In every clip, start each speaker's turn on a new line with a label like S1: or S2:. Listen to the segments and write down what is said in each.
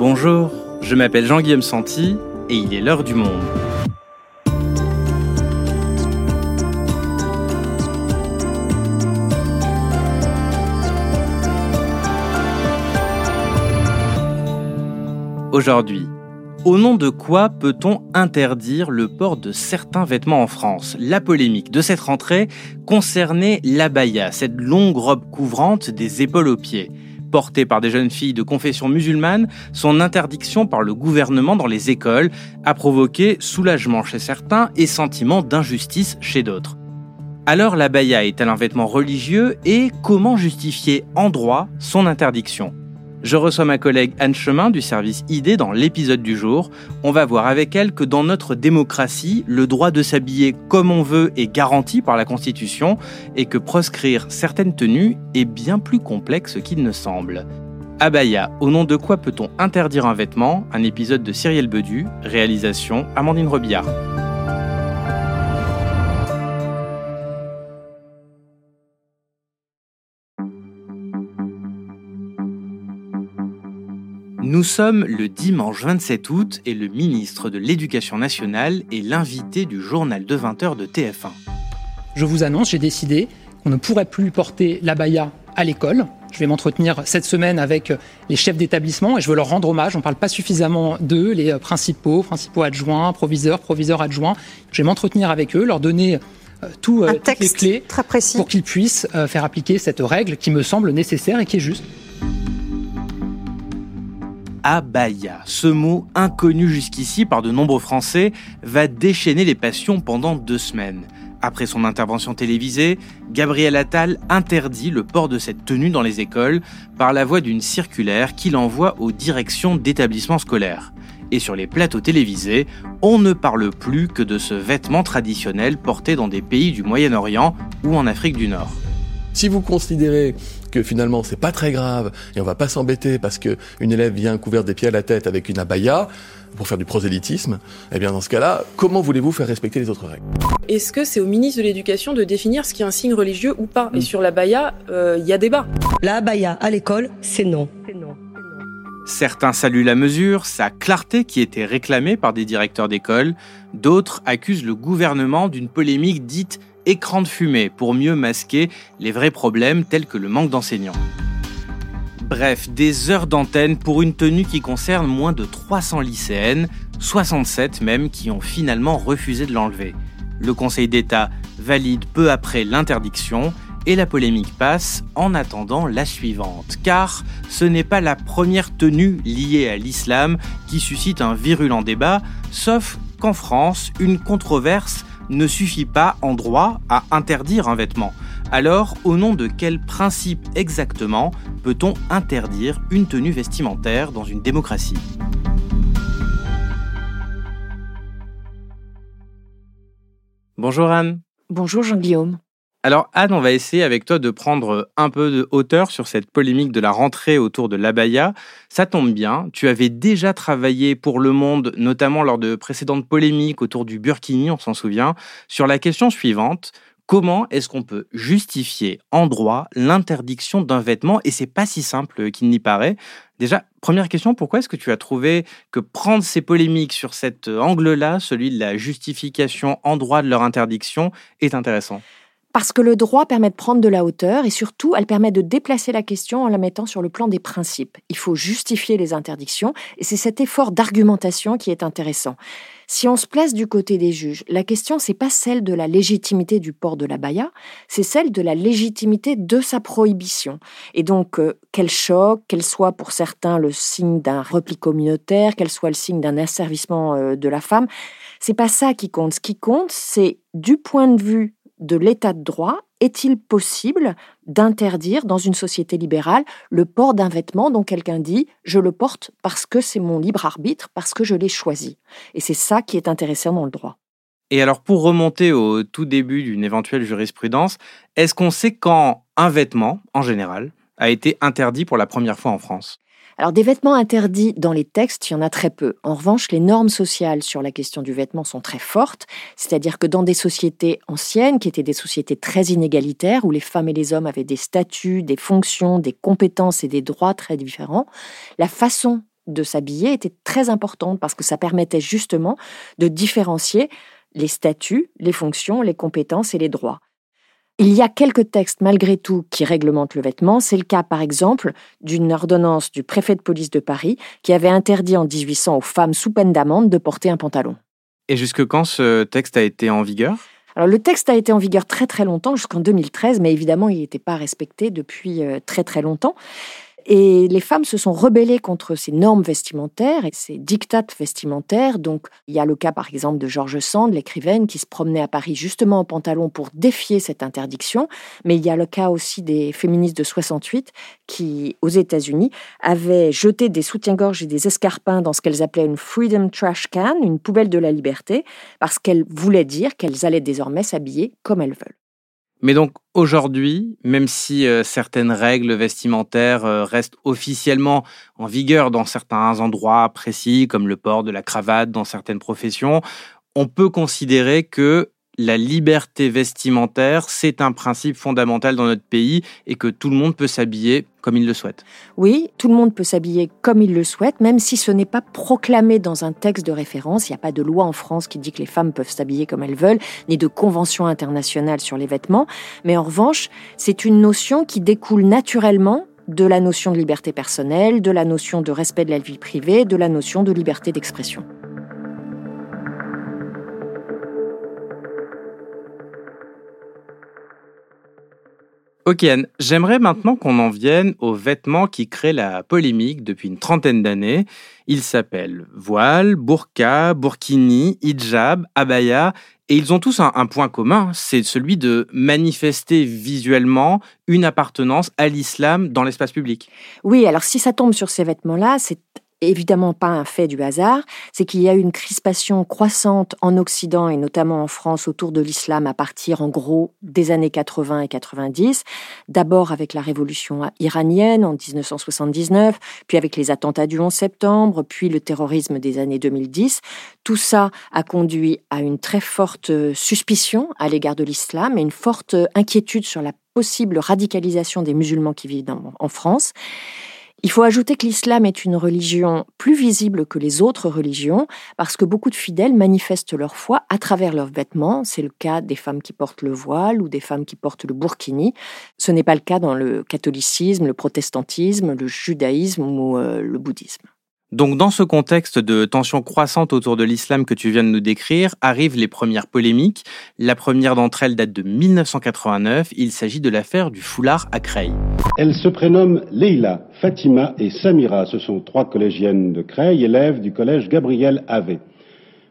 S1: Bonjour, je m'appelle Jean-Guillaume Santi et il est l'heure du monde. Aujourd'hui, au nom de quoi peut-on interdire le port de certains vêtements en France? La polémique de cette rentrée concernait l'abaya, cette longue robe couvrante des épaules aux pieds. Portée par des jeunes filles de confession musulmane, son interdiction par le gouvernement dans les écoles a provoqué soulagement chez certains et sentiment d'injustice chez d'autres. Alors l'abaya est-elle un vêtement religieux et comment justifier en droit son interdiction? Je reçois ma collègue Anne Chemin du service ID dans l'épisode du jour. On va voir avec elle que dans notre démocratie, le droit de s'habiller comme on veut est garanti par la Constitution et que proscrire certaines tenues est bien plus complexe qu'il ne semble. Abaya, au nom de quoi peut-on interdire un vêtement? Un épisode de Cyrielle Bedu, réalisation Amandine Robillard. Nous sommes le dimanche 27 août et le ministre de l'Éducation nationale est l'invité du journal de 20h de TF1.
S2: Je vous annonce, j'ai décidé qu'on ne pourrait plus porter l'abaya à l'école. Je vais m'entretenir cette semaine avec les chefs d'établissement et je veux leur rendre hommage. On ne parle pas suffisamment d'eux, les principaux, principaux adjoints, proviseurs, proviseurs adjoints. Je vais m'entretenir avec eux, leur donner euh, tout,
S3: euh, toutes les clés très précis.
S2: pour qu'ils puissent euh, faire appliquer cette règle qui me semble nécessaire et qui est juste
S1: abaya. Ce mot, inconnu jusqu'ici par de nombreux Français, va déchaîner les passions pendant deux semaines. Après son intervention télévisée, Gabriel Attal interdit le port de cette tenue dans les écoles par la voie d'une circulaire qu'il envoie aux directions d'établissements scolaires. Et sur les plateaux télévisés, on ne parle plus que de ce vêtement traditionnel porté dans des pays du Moyen-Orient ou en Afrique du Nord.
S4: Si vous considérez que finalement c'est pas très grave et on va pas s'embêter parce que une élève vient couverte des pieds à la tête avec une abaya pour faire du prosélytisme, eh bien dans ce cas-là, comment voulez-vous faire respecter les autres règles?
S5: Est-ce que c'est au ministre de l'Éducation de définir ce qui est un signe religieux ou pas? Et mm. sur l'abaya, il euh, y a débat.
S3: La abaya à l'école, c'est non.
S1: Certains saluent la mesure, sa clarté qui était réclamée par des directeurs d'école, d'autres accusent le gouvernement d'une polémique dite écran de fumée pour mieux masquer les vrais problèmes tels que le manque d'enseignants. Bref, des heures d'antenne pour une tenue qui concerne moins de 300 lycéennes, 67 même qui ont finalement refusé de l'enlever. Le Conseil d'État valide peu après l'interdiction et la polémique passe en attendant la suivante, car ce n'est pas la première tenue liée à l'islam qui suscite un virulent débat, sauf qu'en France, une controverse ne suffit pas en droit à interdire un vêtement. Alors, au nom de quel principe exactement peut-on interdire une tenue vestimentaire dans une démocratie? Bonjour Anne.
S3: Bonjour Jean-Guillaume.
S1: Alors Anne, on va essayer avec toi de prendre un peu de hauteur sur cette polémique de la rentrée autour de l'abaya. Ça tombe bien, tu avais déjà travaillé pour Le Monde, notamment lors de précédentes polémiques autour du burkini, on s'en souvient, sur la question suivante. Comment est-ce qu'on peut justifier en droit l'interdiction d'un vêtement? Et c'est pas si simple qu'il n'y paraît. Déjà, première question, pourquoi est-ce que tu as trouvé que prendre ces polémiques sur cet angle-là, celui de la justification en droit de leur interdiction, est intéressant?
S3: Parce que le droit permet de prendre de la hauteur et surtout, elle permet de déplacer la question en la mettant sur le plan des principes. Il faut justifier les interdictions et c'est cet effort d'argumentation qui est intéressant. Si on se place du côté des juges, la question c'est pas celle de la légitimité du port de la baya, c'est celle de la légitimité de sa prohibition. Et donc euh, qu'elle choque, qu'elle soit pour certains le signe d'un repli communautaire, qu'elle soit le signe d'un asservissement euh, de la femme, c'est pas ça qui compte. Ce qui compte, c'est du point de vue de l'état de droit, est-il possible d'interdire dans une société libérale le port d'un vêtement dont quelqu'un dit je le porte parce que c'est mon libre arbitre, parce que je l'ai choisi Et c'est ça qui est intéressant dans le droit.
S1: Et alors pour remonter au tout début d'une éventuelle jurisprudence, est-ce qu'on sait quand un vêtement, en général, a été interdit pour la première fois en France?
S3: Alors des vêtements interdits dans les textes, il y en a très peu. En revanche, les normes sociales sur la question du vêtement sont très fortes, c'est-à-dire que dans des sociétés anciennes, qui étaient des sociétés très inégalitaires, où les femmes et les hommes avaient des statuts, des fonctions, des compétences et des droits très différents, la façon de s'habiller était très importante parce que ça permettait justement de différencier les statuts, les fonctions, les compétences et les droits. Il y a quelques textes malgré tout qui réglementent le vêtement. C'est le cas par exemple d'une ordonnance du préfet de police de Paris qui avait interdit en 1800 aux femmes sous peine d'amende de porter un pantalon.
S1: Et jusque quand ce texte a été en vigueur?
S3: Alors le texte a été en vigueur très très longtemps, jusqu'en 2013, mais évidemment il n'était pas respecté depuis euh, très très longtemps. Et les femmes se sont rebellées contre ces normes vestimentaires et ces dictates vestimentaires. Donc, il y a le cas, par exemple, de George Sand, l'écrivaine, qui se promenait à Paris justement en pantalon pour défier cette interdiction. Mais il y a le cas aussi des féministes de 68 qui, aux États-Unis, avaient jeté des soutiens-gorge et des escarpins dans ce qu'elles appelaient une Freedom Trash Can, une poubelle de la liberté, parce qu'elles voulaient dire qu'elles allaient désormais s'habiller comme elles veulent.
S1: Mais donc aujourd'hui, même si euh, certaines règles vestimentaires euh, restent officiellement en vigueur dans certains endroits précis, comme le port de la cravate dans certaines professions, on peut considérer que la liberté vestimentaire, c'est un principe fondamental dans notre pays et que tout le monde peut s'habiller comme il le souhaite.
S3: Oui, tout le monde peut s'habiller comme il le souhaite, même si ce n'est pas proclamé dans un texte de référence. Il n'y a pas de loi en France qui dit que les femmes peuvent s'habiller comme elles veulent, ni de convention internationale sur les vêtements. Mais en revanche, c'est une notion qui découle naturellement de la notion de liberté personnelle, de la notion de respect de la vie privée, de la notion de liberté d'expression.
S1: Ok j'aimerais maintenant qu'on en vienne aux vêtements qui créent la polémique depuis une trentaine d'années. Ils s'appellent voile, burqa, burkini, hijab, abaya, et ils ont tous un, un point commun, c'est celui de manifester visuellement une appartenance à l'islam dans l'espace public.
S3: Oui, alors si ça tombe sur ces vêtements-là, c'est évidemment pas un fait du hasard, c'est qu'il y a une crispation croissante en Occident et notamment en France autour de l'islam à partir en gros des années 80 et 90, d'abord avec la révolution iranienne en 1979, puis avec les attentats du 11 septembre, puis le terrorisme des années 2010. Tout ça a conduit à une très forte suspicion à l'égard de l'islam et une forte inquiétude sur la possible radicalisation des musulmans qui vivent en France. Il faut ajouter que l'islam est une religion plus visible que les autres religions parce que beaucoup de fidèles manifestent leur foi à travers leurs vêtements. C'est le cas des femmes qui portent le voile ou des femmes qui portent le burkini. Ce n'est pas le cas dans le catholicisme, le protestantisme, le judaïsme ou euh, le bouddhisme.
S1: Donc dans ce contexte de tension croissante autour de l'islam que tu viens de nous décrire, arrivent les premières polémiques. La première d'entre elles date de 1989. Il s'agit de l'affaire du foulard à Creil.
S6: Elles se prénomment Leila, Fatima et Samira. Ce sont trois collégiennes de Creil, élèves du collège Gabriel Ave.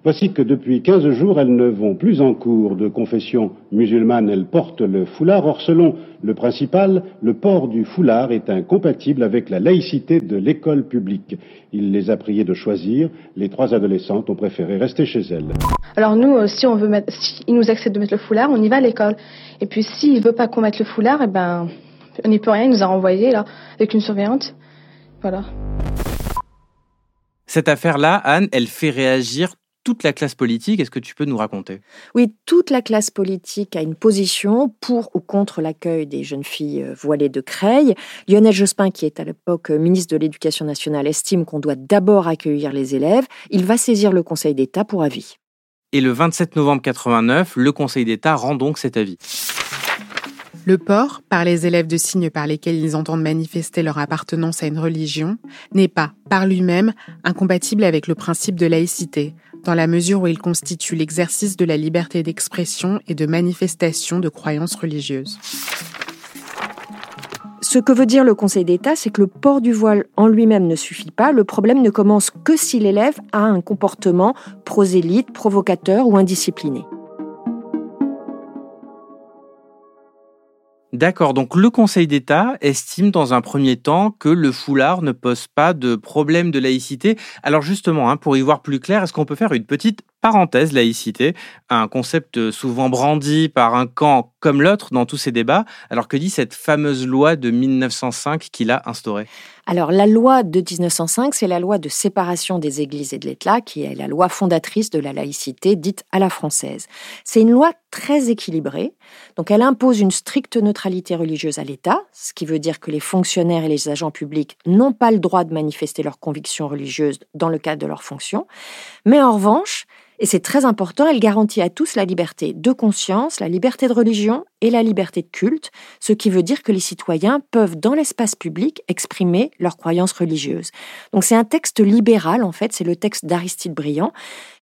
S6: Voici que depuis 15 jours, elles ne vont plus en cours de confession musulmane, elles portent le foulard. Or, selon le principal, le port du foulard est incompatible avec la laïcité de l'école publique. Il les a priées de choisir. Les trois adolescentes ont préféré rester chez elles.
S7: Alors nous, euh, si on veut mettre, si il nous accepte de mettre le foulard, on y va à l'école. Et puis s'il veut pas qu'on mette le foulard, eh ben, on n'y peut rien. Il nous a renvoyé là avec une surveillante. Voilà.
S1: Cette affaire-là, Anne, elle fait réagir toute la classe politique. Est-ce que tu peux nous raconter?
S3: Oui, toute la classe politique a une position pour ou contre l'accueil des jeunes filles euh, voilées de Creil. Lionel Jospin, qui est à l'époque euh, ministre de l'Éducation nationale, estime qu'on doit d'abord accueillir les élèves. Il va saisir le Conseil d'État pour avis.
S1: Et le 27 novembre 89, le Conseil d'État rend donc cet avis.
S8: Le port, par les élèves de signes par lesquels ils entendent manifester leur appartenance à une religion, n'est pas, par lui-même, incompatible avec le principe de laïcité, dans la mesure où il constitue l'exercice de la liberté d'expression et de manifestation de croyances religieuses.
S3: Ce que veut dire le Conseil d'État, c'est que le port du voile en lui-même ne suffit pas. Le problème ne commence que si l'élève a un comportement prosélyte, provocateur ou indiscipliné.
S1: D'accord, donc le Conseil d'État estime dans un premier temps que le foulard ne pose pas de problème de laïcité. Alors justement, hein, pour y voir plus clair, est-ce qu'on peut faire une petite Parenthèse, laïcité, un concept souvent brandi par un camp comme l'autre dans tous ces débats. Alors que dit cette fameuse loi de 1905 qu'il a instaurée?
S3: Alors la loi de 1905, c'est la loi de séparation des églises et de l'État, qui est la loi fondatrice de la laïcité dite à la française. C'est une loi très équilibrée, donc elle impose une stricte neutralité religieuse à l'État, ce qui veut dire que les fonctionnaires et les agents publics n'ont pas le droit de manifester leurs convictions religieuses dans le cadre de leurs fonctions. Mais en revanche, et c'est très important, elle garantit à tous la liberté de conscience, la liberté de religion et la liberté de culte, ce qui veut dire que les citoyens peuvent, dans l'espace public, exprimer leurs croyances religieuses. Donc c'est un texte libéral, en fait, c'est le texte d'Aristide Briand.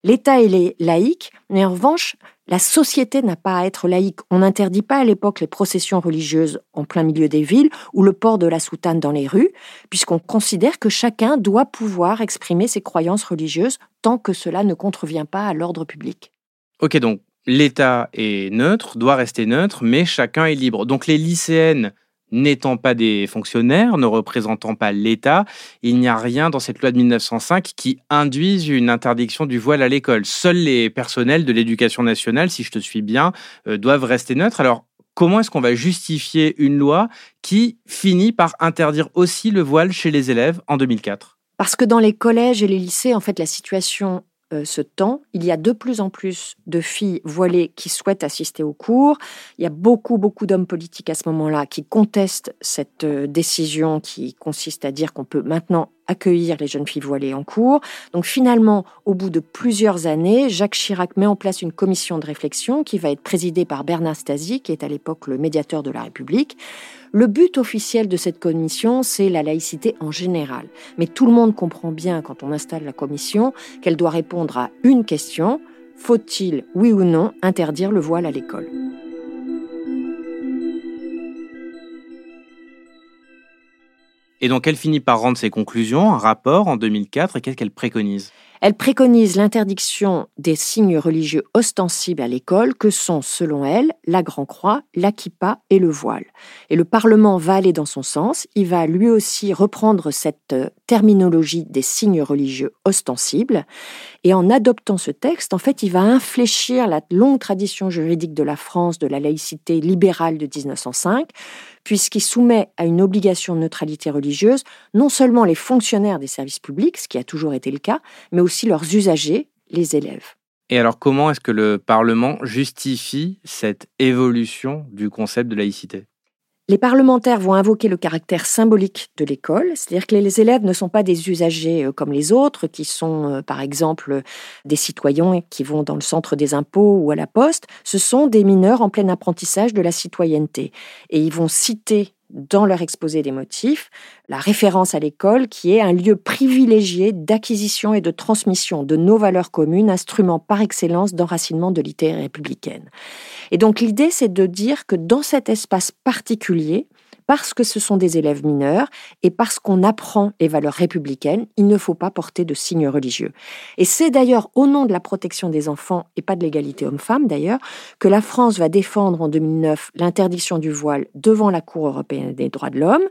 S3: L'État est laïque, mais en revanche, la société n'a pas à être laïque. On n'interdit pas à l'époque les processions religieuses en plein milieu des villes ou le port de la soutane dans les rues, puisqu'on considère que chacun doit pouvoir exprimer ses croyances religieuses tant que cela ne contrevient pas à l'ordre public.
S1: Ok, donc l'État est neutre, doit rester neutre, mais chacun est libre. Donc les lycéennes n'étant pas des fonctionnaires, ne représentant pas l'État, il n'y a rien dans cette loi de 1905 qui induise une interdiction du voile à l'école. Seuls les personnels de l'éducation nationale, si je te suis bien, euh, doivent rester neutres. Alors, comment est-ce qu'on va justifier une loi qui finit par interdire aussi le voile chez les élèves en 2004
S3: Parce que dans les collèges et les lycées, en fait, la situation ce temps, il y a de plus en plus de filles voilées qui souhaitent assister aux cours. Il y a beaucoup, beaucoup d'hommes politiques à ce moment-là qui contestent cette euh, décision qui consiste à dire qu'on peut maintenant accueillir les jeunes filles voilées en cours. Donc finalement, au bout de plusieurs années, Jacques Chirac met en place une commission de réflexion qui va être présidée par Bernard Stasi, qui est à l'époque le médiateur de la République. Le but officiel de cette commission, c'est la laïcité en général. Mais tout le monde comprend bien, quand on installe la commission, qu'elle doit répondre à une question. Faut-il, oui ou non, interdire le voile à l'école?
S1: Et donc elle finit par rendre ses conclusions, un rapport en 2004, et qu'est-ce qu'elle préconise?
S3: Elle préconise l'interdiction des signes religieux ostensibles à l'école que sont, selon elle, la Grand Croix, la kippa et le voile. Et le Parlement va aller dans son sens. Il va lui aussi reprendre cette euh, terminologie des signes religieux ostensibles. Et en adoptant ce texte, en fait, il va infléchir la longue tradition juridique de la France de la laïcité libérale de 1905 puisqu'il soumet à une obligation de neutralité religieuse non seulement les fonctionnaires des services publics, ce qui a toujours été le cas, mais aussi leurs usagers, les élèves.
S1: Et alors comment est-ce que le Parlement justifie cette évolution du concept de laïcité?
S3: Les parlementaires vont invoquer le caractère symbolique de l'école, c'est-à-dire que les élèves ne sont pas des usagers euh, comme les autres, qui sont euh, par exemple des citoyens qui vont dans le centre des impôts ou à la poste, ce sont des mineurs en plein apprentissage de la citoyenneté. Et ils vont citer dans leur exposé des motifs la référence à l'école qui est un lieu privilégié d'acquisition et de transmission de nos valeurs communes, instrument par excellence d'enracinement de l'idée républicaine. Et donc l'idée, c'est de dire que dans cet espace particulier, parce que ce sont des élèves mineurs et parce qu'on apprend les valeurs républicaines, il ne faut pas porter de signes religieux. Et c'est d'ailleurs au nom de la protection des enfants et pas de l'égalité homme-femme d'ailleurs que la France va défendre en 2009 l'interdiction du voile devant la Cour européenne des droits de l'homme.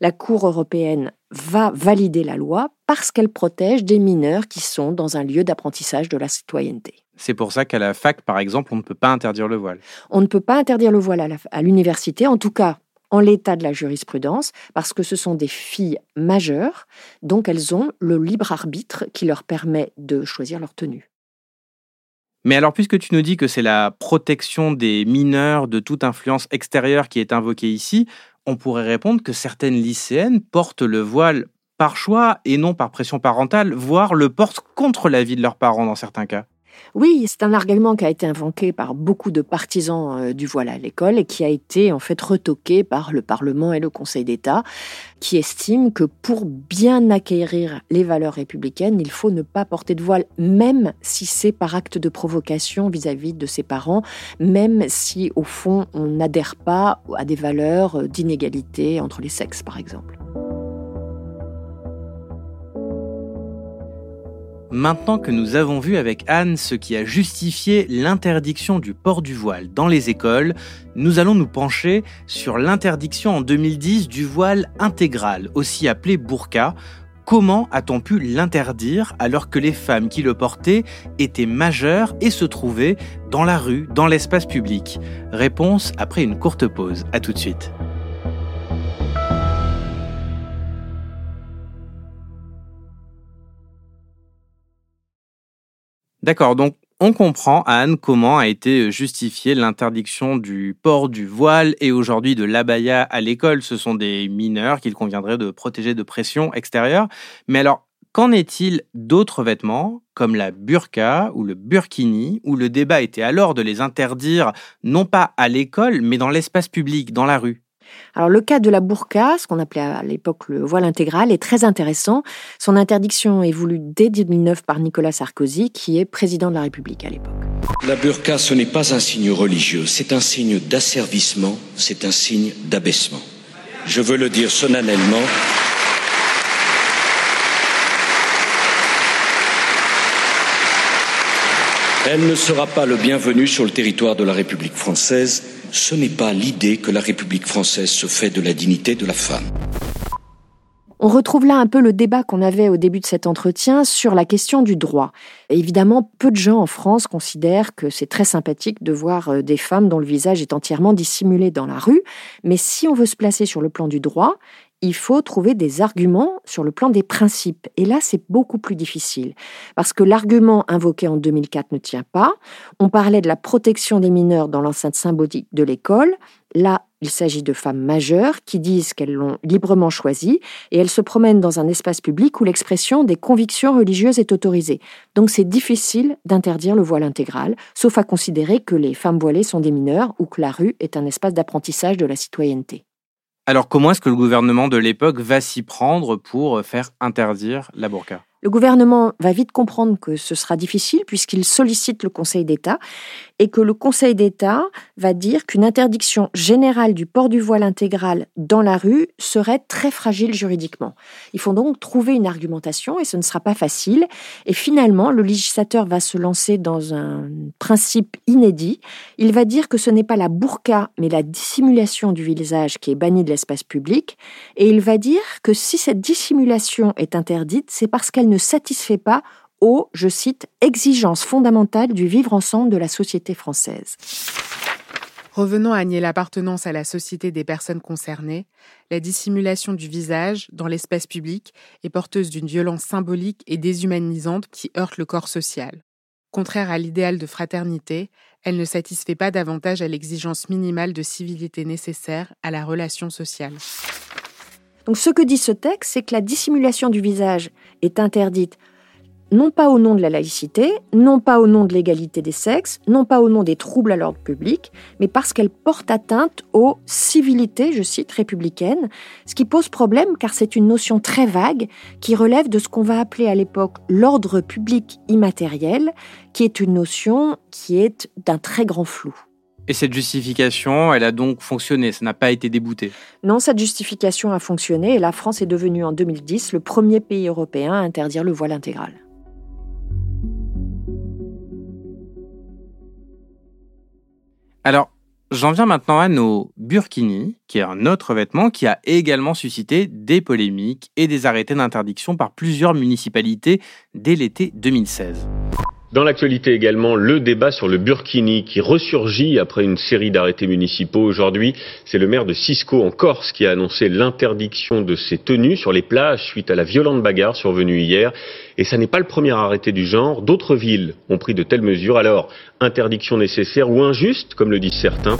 S3: La Cour européenne va valider la loi parce qu'elle protège des mineurs qui sont dans un lieu d'apprentissage de la citoyenneté.
S1: C'est pour ça qu'à la fac, par exemple, on ne peut pas interdire le voile.
S3: On ne peut pas interdire le voile à l'université, en tout cas en l'état de la jurisprudence, parce que ce sont des filles majeures, donc elles ont le libre arbitre qui leur permet de choisir leur tenue.
S1: Mais alors, puisque tu nous dis que c'est la protection des mineurs de toute influence extérieure qui est invoquée ici, on pourrait répondre que certaines lycéennes portent le voile par choix et non par pression parentale, voire le portent contre l'avis de leurs parents dans certains cas.
S3: Oui, c'est un argument qui a été invoqué par beaucoup de partisans euh, du voile à l'école et qui a été en fait retoqué par le Parlement et le Conseil d'État, qui estiment que pour bien acquérir les valeurs républicaines, il faut ne pas porter de voile, même si c'est par acte de provocation vis-à-vis de ses parents, même si au fond on n'adhère pas à des valeurs d'inégalité entre les sexes, par exemple.
S1: Maintenant que nous avons vu avec Anne ce qui a justifié l'interdiction du port du voile dans les écoles, nous allons nous pencher sur l'interdiction en 2010 du voile intégral, aussi appelé burqa. Comment a-t-on pu l'interdire alors que les femmes qui le portaient étaient majeures et se trouvaient dans la rue, dans l'espace public? Réponse après une courte pause. À tout de suite. D'accord, donc on comprend, Anne, comment a été justifiée l'interdiction du port du voile et aujourd'hui de l'abaya à l'école. Ce sont des mineurs qu'il conviendrait de protéger de pression extérieure. Mais alors, qu'en est-il d'autres vêtements, comme la burqa ou le burkini, où le débat était alors de les interdire non pas à l'école, mais dans l'espace public, dans la rue?
S3: Alors le cas de la burqa, ce qu'on appelait à l'époque le voile intégral, est très intéressant. Son interdiction est voulue dès 2009 par Nicolas Sarkozy, qui est président de la République à l'époque.
S9: La burqa, ce n'est pas un signe religieux, c'est un signe d'asservissement, c'est un signe d'abaissement. Je veux le dire solennellement. Elle ne sera pas le bienvenu sur le territoire de la République française ce n'est pas l'idée que la République française se fait de la dignité de la femme.
S3: On retrouve là un peu le débat qu'on avait au début de cet entretien sur la question du droit. évidemment, peu de gens en France considèrent que c'est très sympathique de voir euh, des femmes dont le visage est entièrement dissimulé dans la rue, mais si on veut se placer sur le plan du droit, il faut trouver des arguments sur le plan des principes. Et là, c'est beaucoup plus difficile, parce que l'argument invoqué en 2004 ne tient pas. On parlait de la protection des mineurs dans l'enceinte symbolique de l'école. Là, il s'agit de femmes majeures qui disent qu'elles l'ont librement choisi et elles se promènent dans un espace public où l'expression des convictions religieuses est autorisée. Donc c'est difficile d'interdire le voile intégral, sauf à considérer que les femmes voilées sont des mineurs ou que la rue est un espace d'apprentissage de la citoyenneté.
S1: Alors comment est-ce que le gouvernement de l'époque va s'y prendre pour faire interdire la burqa?
S3: Le gouvernement va vite comprendre que ce sera difficile puisqu'il sollicite le Conseil d'État et que le Conseil d'État va dire qu'une interdiction générale du port du voile intégral dans la rue serait très fragile juridiquement. Il faut donc trouver une argumentation et ce ne sera pas facile. Et finalement, le législateur va se lancer dans un principe inédit. Il va dire que ce n'est pas la burqa mais la dissimulation du visage qui est bannie de l'espace public. Et il va dire que si cette dissimulation est interdite, c'est parce qu'elle ne satisfait pas aux, je cite, exigences fondamentales du vivre ensemble de la société française.
S8: Revenons à nier l'appartenance à la société des personnes concernées, la dissimulation du visage dans l'espace public est porteuse d'une violence symbolique et déshumanisante qui heurte le corps social. Contraire à l'idéal de fraternité, elle ne satisfait pas davantage à l'exigence minimale de civilité nécessaire à la relation sociale.
S3: Donc ce que dit ce texte, c'est que la dissimulation du visage est interdite non pas au nom de la laïcité, non pas au nom de l'égalité des sexes, non pas au nom des troubles à l'ordre public, mais parce qu'elle porte atteinte aux civilités, je cite, républicaines, ce qui pose problème car c'est une notion très vague qui relève de ce qu'on va appeler à l'époque l'ordre public immatériel, qui est une notion qui est d'un très grand flou.
S1: Et cette justification, elle a donc fonctionné, ça n'a pas été débouté
S3: Non, cette justification a fonctionné et la France est devenue en 2010 le premier pays européen à interdire le voile intégral.
S1: Alors, j'en viens maintenant à nos burkinis, qui est un autre vêtement qui a également suscité des polémiques et des arrêtés d'interdiction par plusieurs municipalités dès l'été 2016.
S10: Dans l'actualité également, le débat sur le burkini qui ressurgit après une série d'arrêtés municipaux aujourd'hui. C'est le maire de Cisco en Corse qui a annoncé l'interdiction de ces tenues sur les plages suite à la violente bagarre survenue hier. Et ça n'est pas le premier arrêté du genre. D'autres villes ont pris de telles mesures. Alors, interdiction nécessaire ou injuste, comme le disent certains?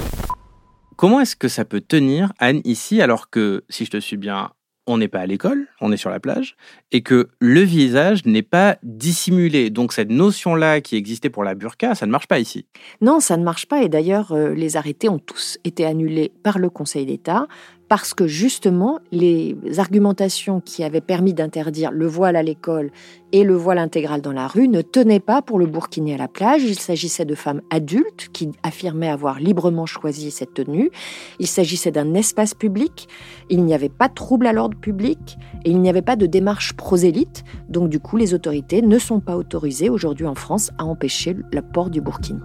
S1: Comment est-ce que ça peut tenir, Anne, ici, alors que, si je te suis bien, on n'est pas à l'école, on est sur la plage, et que le visage n'est pas dissimulé. Donc cette notion-là qui existait pour la burqa, ça ne marche pas ici.
S3: Non, ça ne marche pas, et d'ailleurs euh, les arrêtés ont tous été annulés par le Conseil d'État parce que justement, les argumentations qui avaient permis d'interdire le voile à l'école et le voile intégral dans la rue ne tenaient pas pour le burkini à la plage. Il s'agissait de femmes adultes qui affirmaient avoir librement choisi cette tenue. Il s'agissait d'un espace public. Il n'y avait pas de trouble à l'ordre public et il n'y avait pas de démarche prosélyte. Donc du coup, les autorités ne sont pas autorisées aujourd'hui en France à empêcher le port du burkini.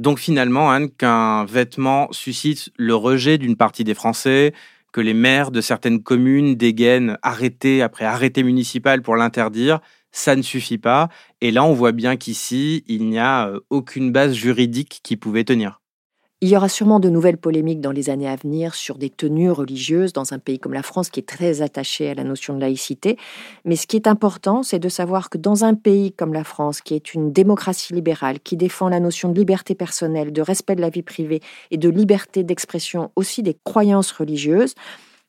S1: Donc finalement, Anne, qu'un vêtement suscite le rejet d'une partie des Français, que les maires de certaines communes dégainent arrêté après arrêté municipal pour l'interdire, ça ne suffit pas. Et là, on voit bien qu'ici, il n'y a euh, aucune base juridique qui pouvait tenir.
S3: Il y aura sûrement de nouvelles polémiques dans les années à venir sur des tenues religieuses dans un pays comme la France qui est très attaché à la notion de laïcité. Mais ce qui est important, c'est de savoir que dans un pays comme la France, qui est une démocratie libérale, qui défend la notion de liberté personnelle, de respect de la vie privée et de liberté d'expression aussi des croyances religieuses,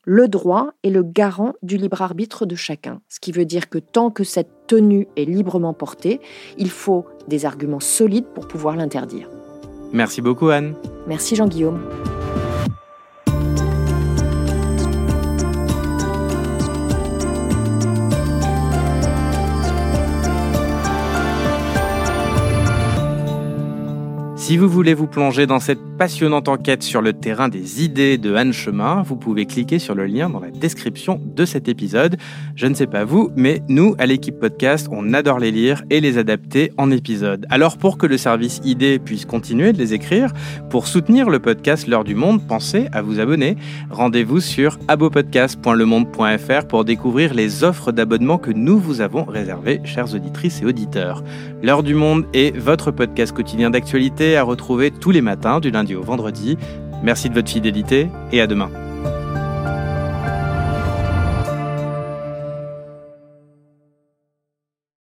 S3: le droit est le garant du libre arbitre de chacun. Ce qui veut dire que tant que cette tenue est librement portée, il faut des arguments solides pour pouvoir l'interdire.
S1: Merci beaucoup Anne.
S3: Merci Jean-Guillaume.
S1: Si vous voulez vous plonger dans cette passionnante enquête sur le terrain des idées de Anne Chemin, vous pouvez cliquer sur le lien dans la description de cet épisode. Je ne sais pas vous, mais nous, à l'équipe podcast, on adore les lire et les adapter en épisodes. Alors pour que le service idées puisse continuer de les écrire, pour soutenir le podcast L'heure du monde, pensez à vous abonner. Rendez-vous sur abopodcast.lemonde.fr pour découvrir les offres d'abonnement que nous vous avons réservées, chères auditrices et auditeurs. L'heure du monde est votre podcast quotidien d'actualité retrouver tous les matins du lundi au vendredi. Merci de votre fidélité et à demain.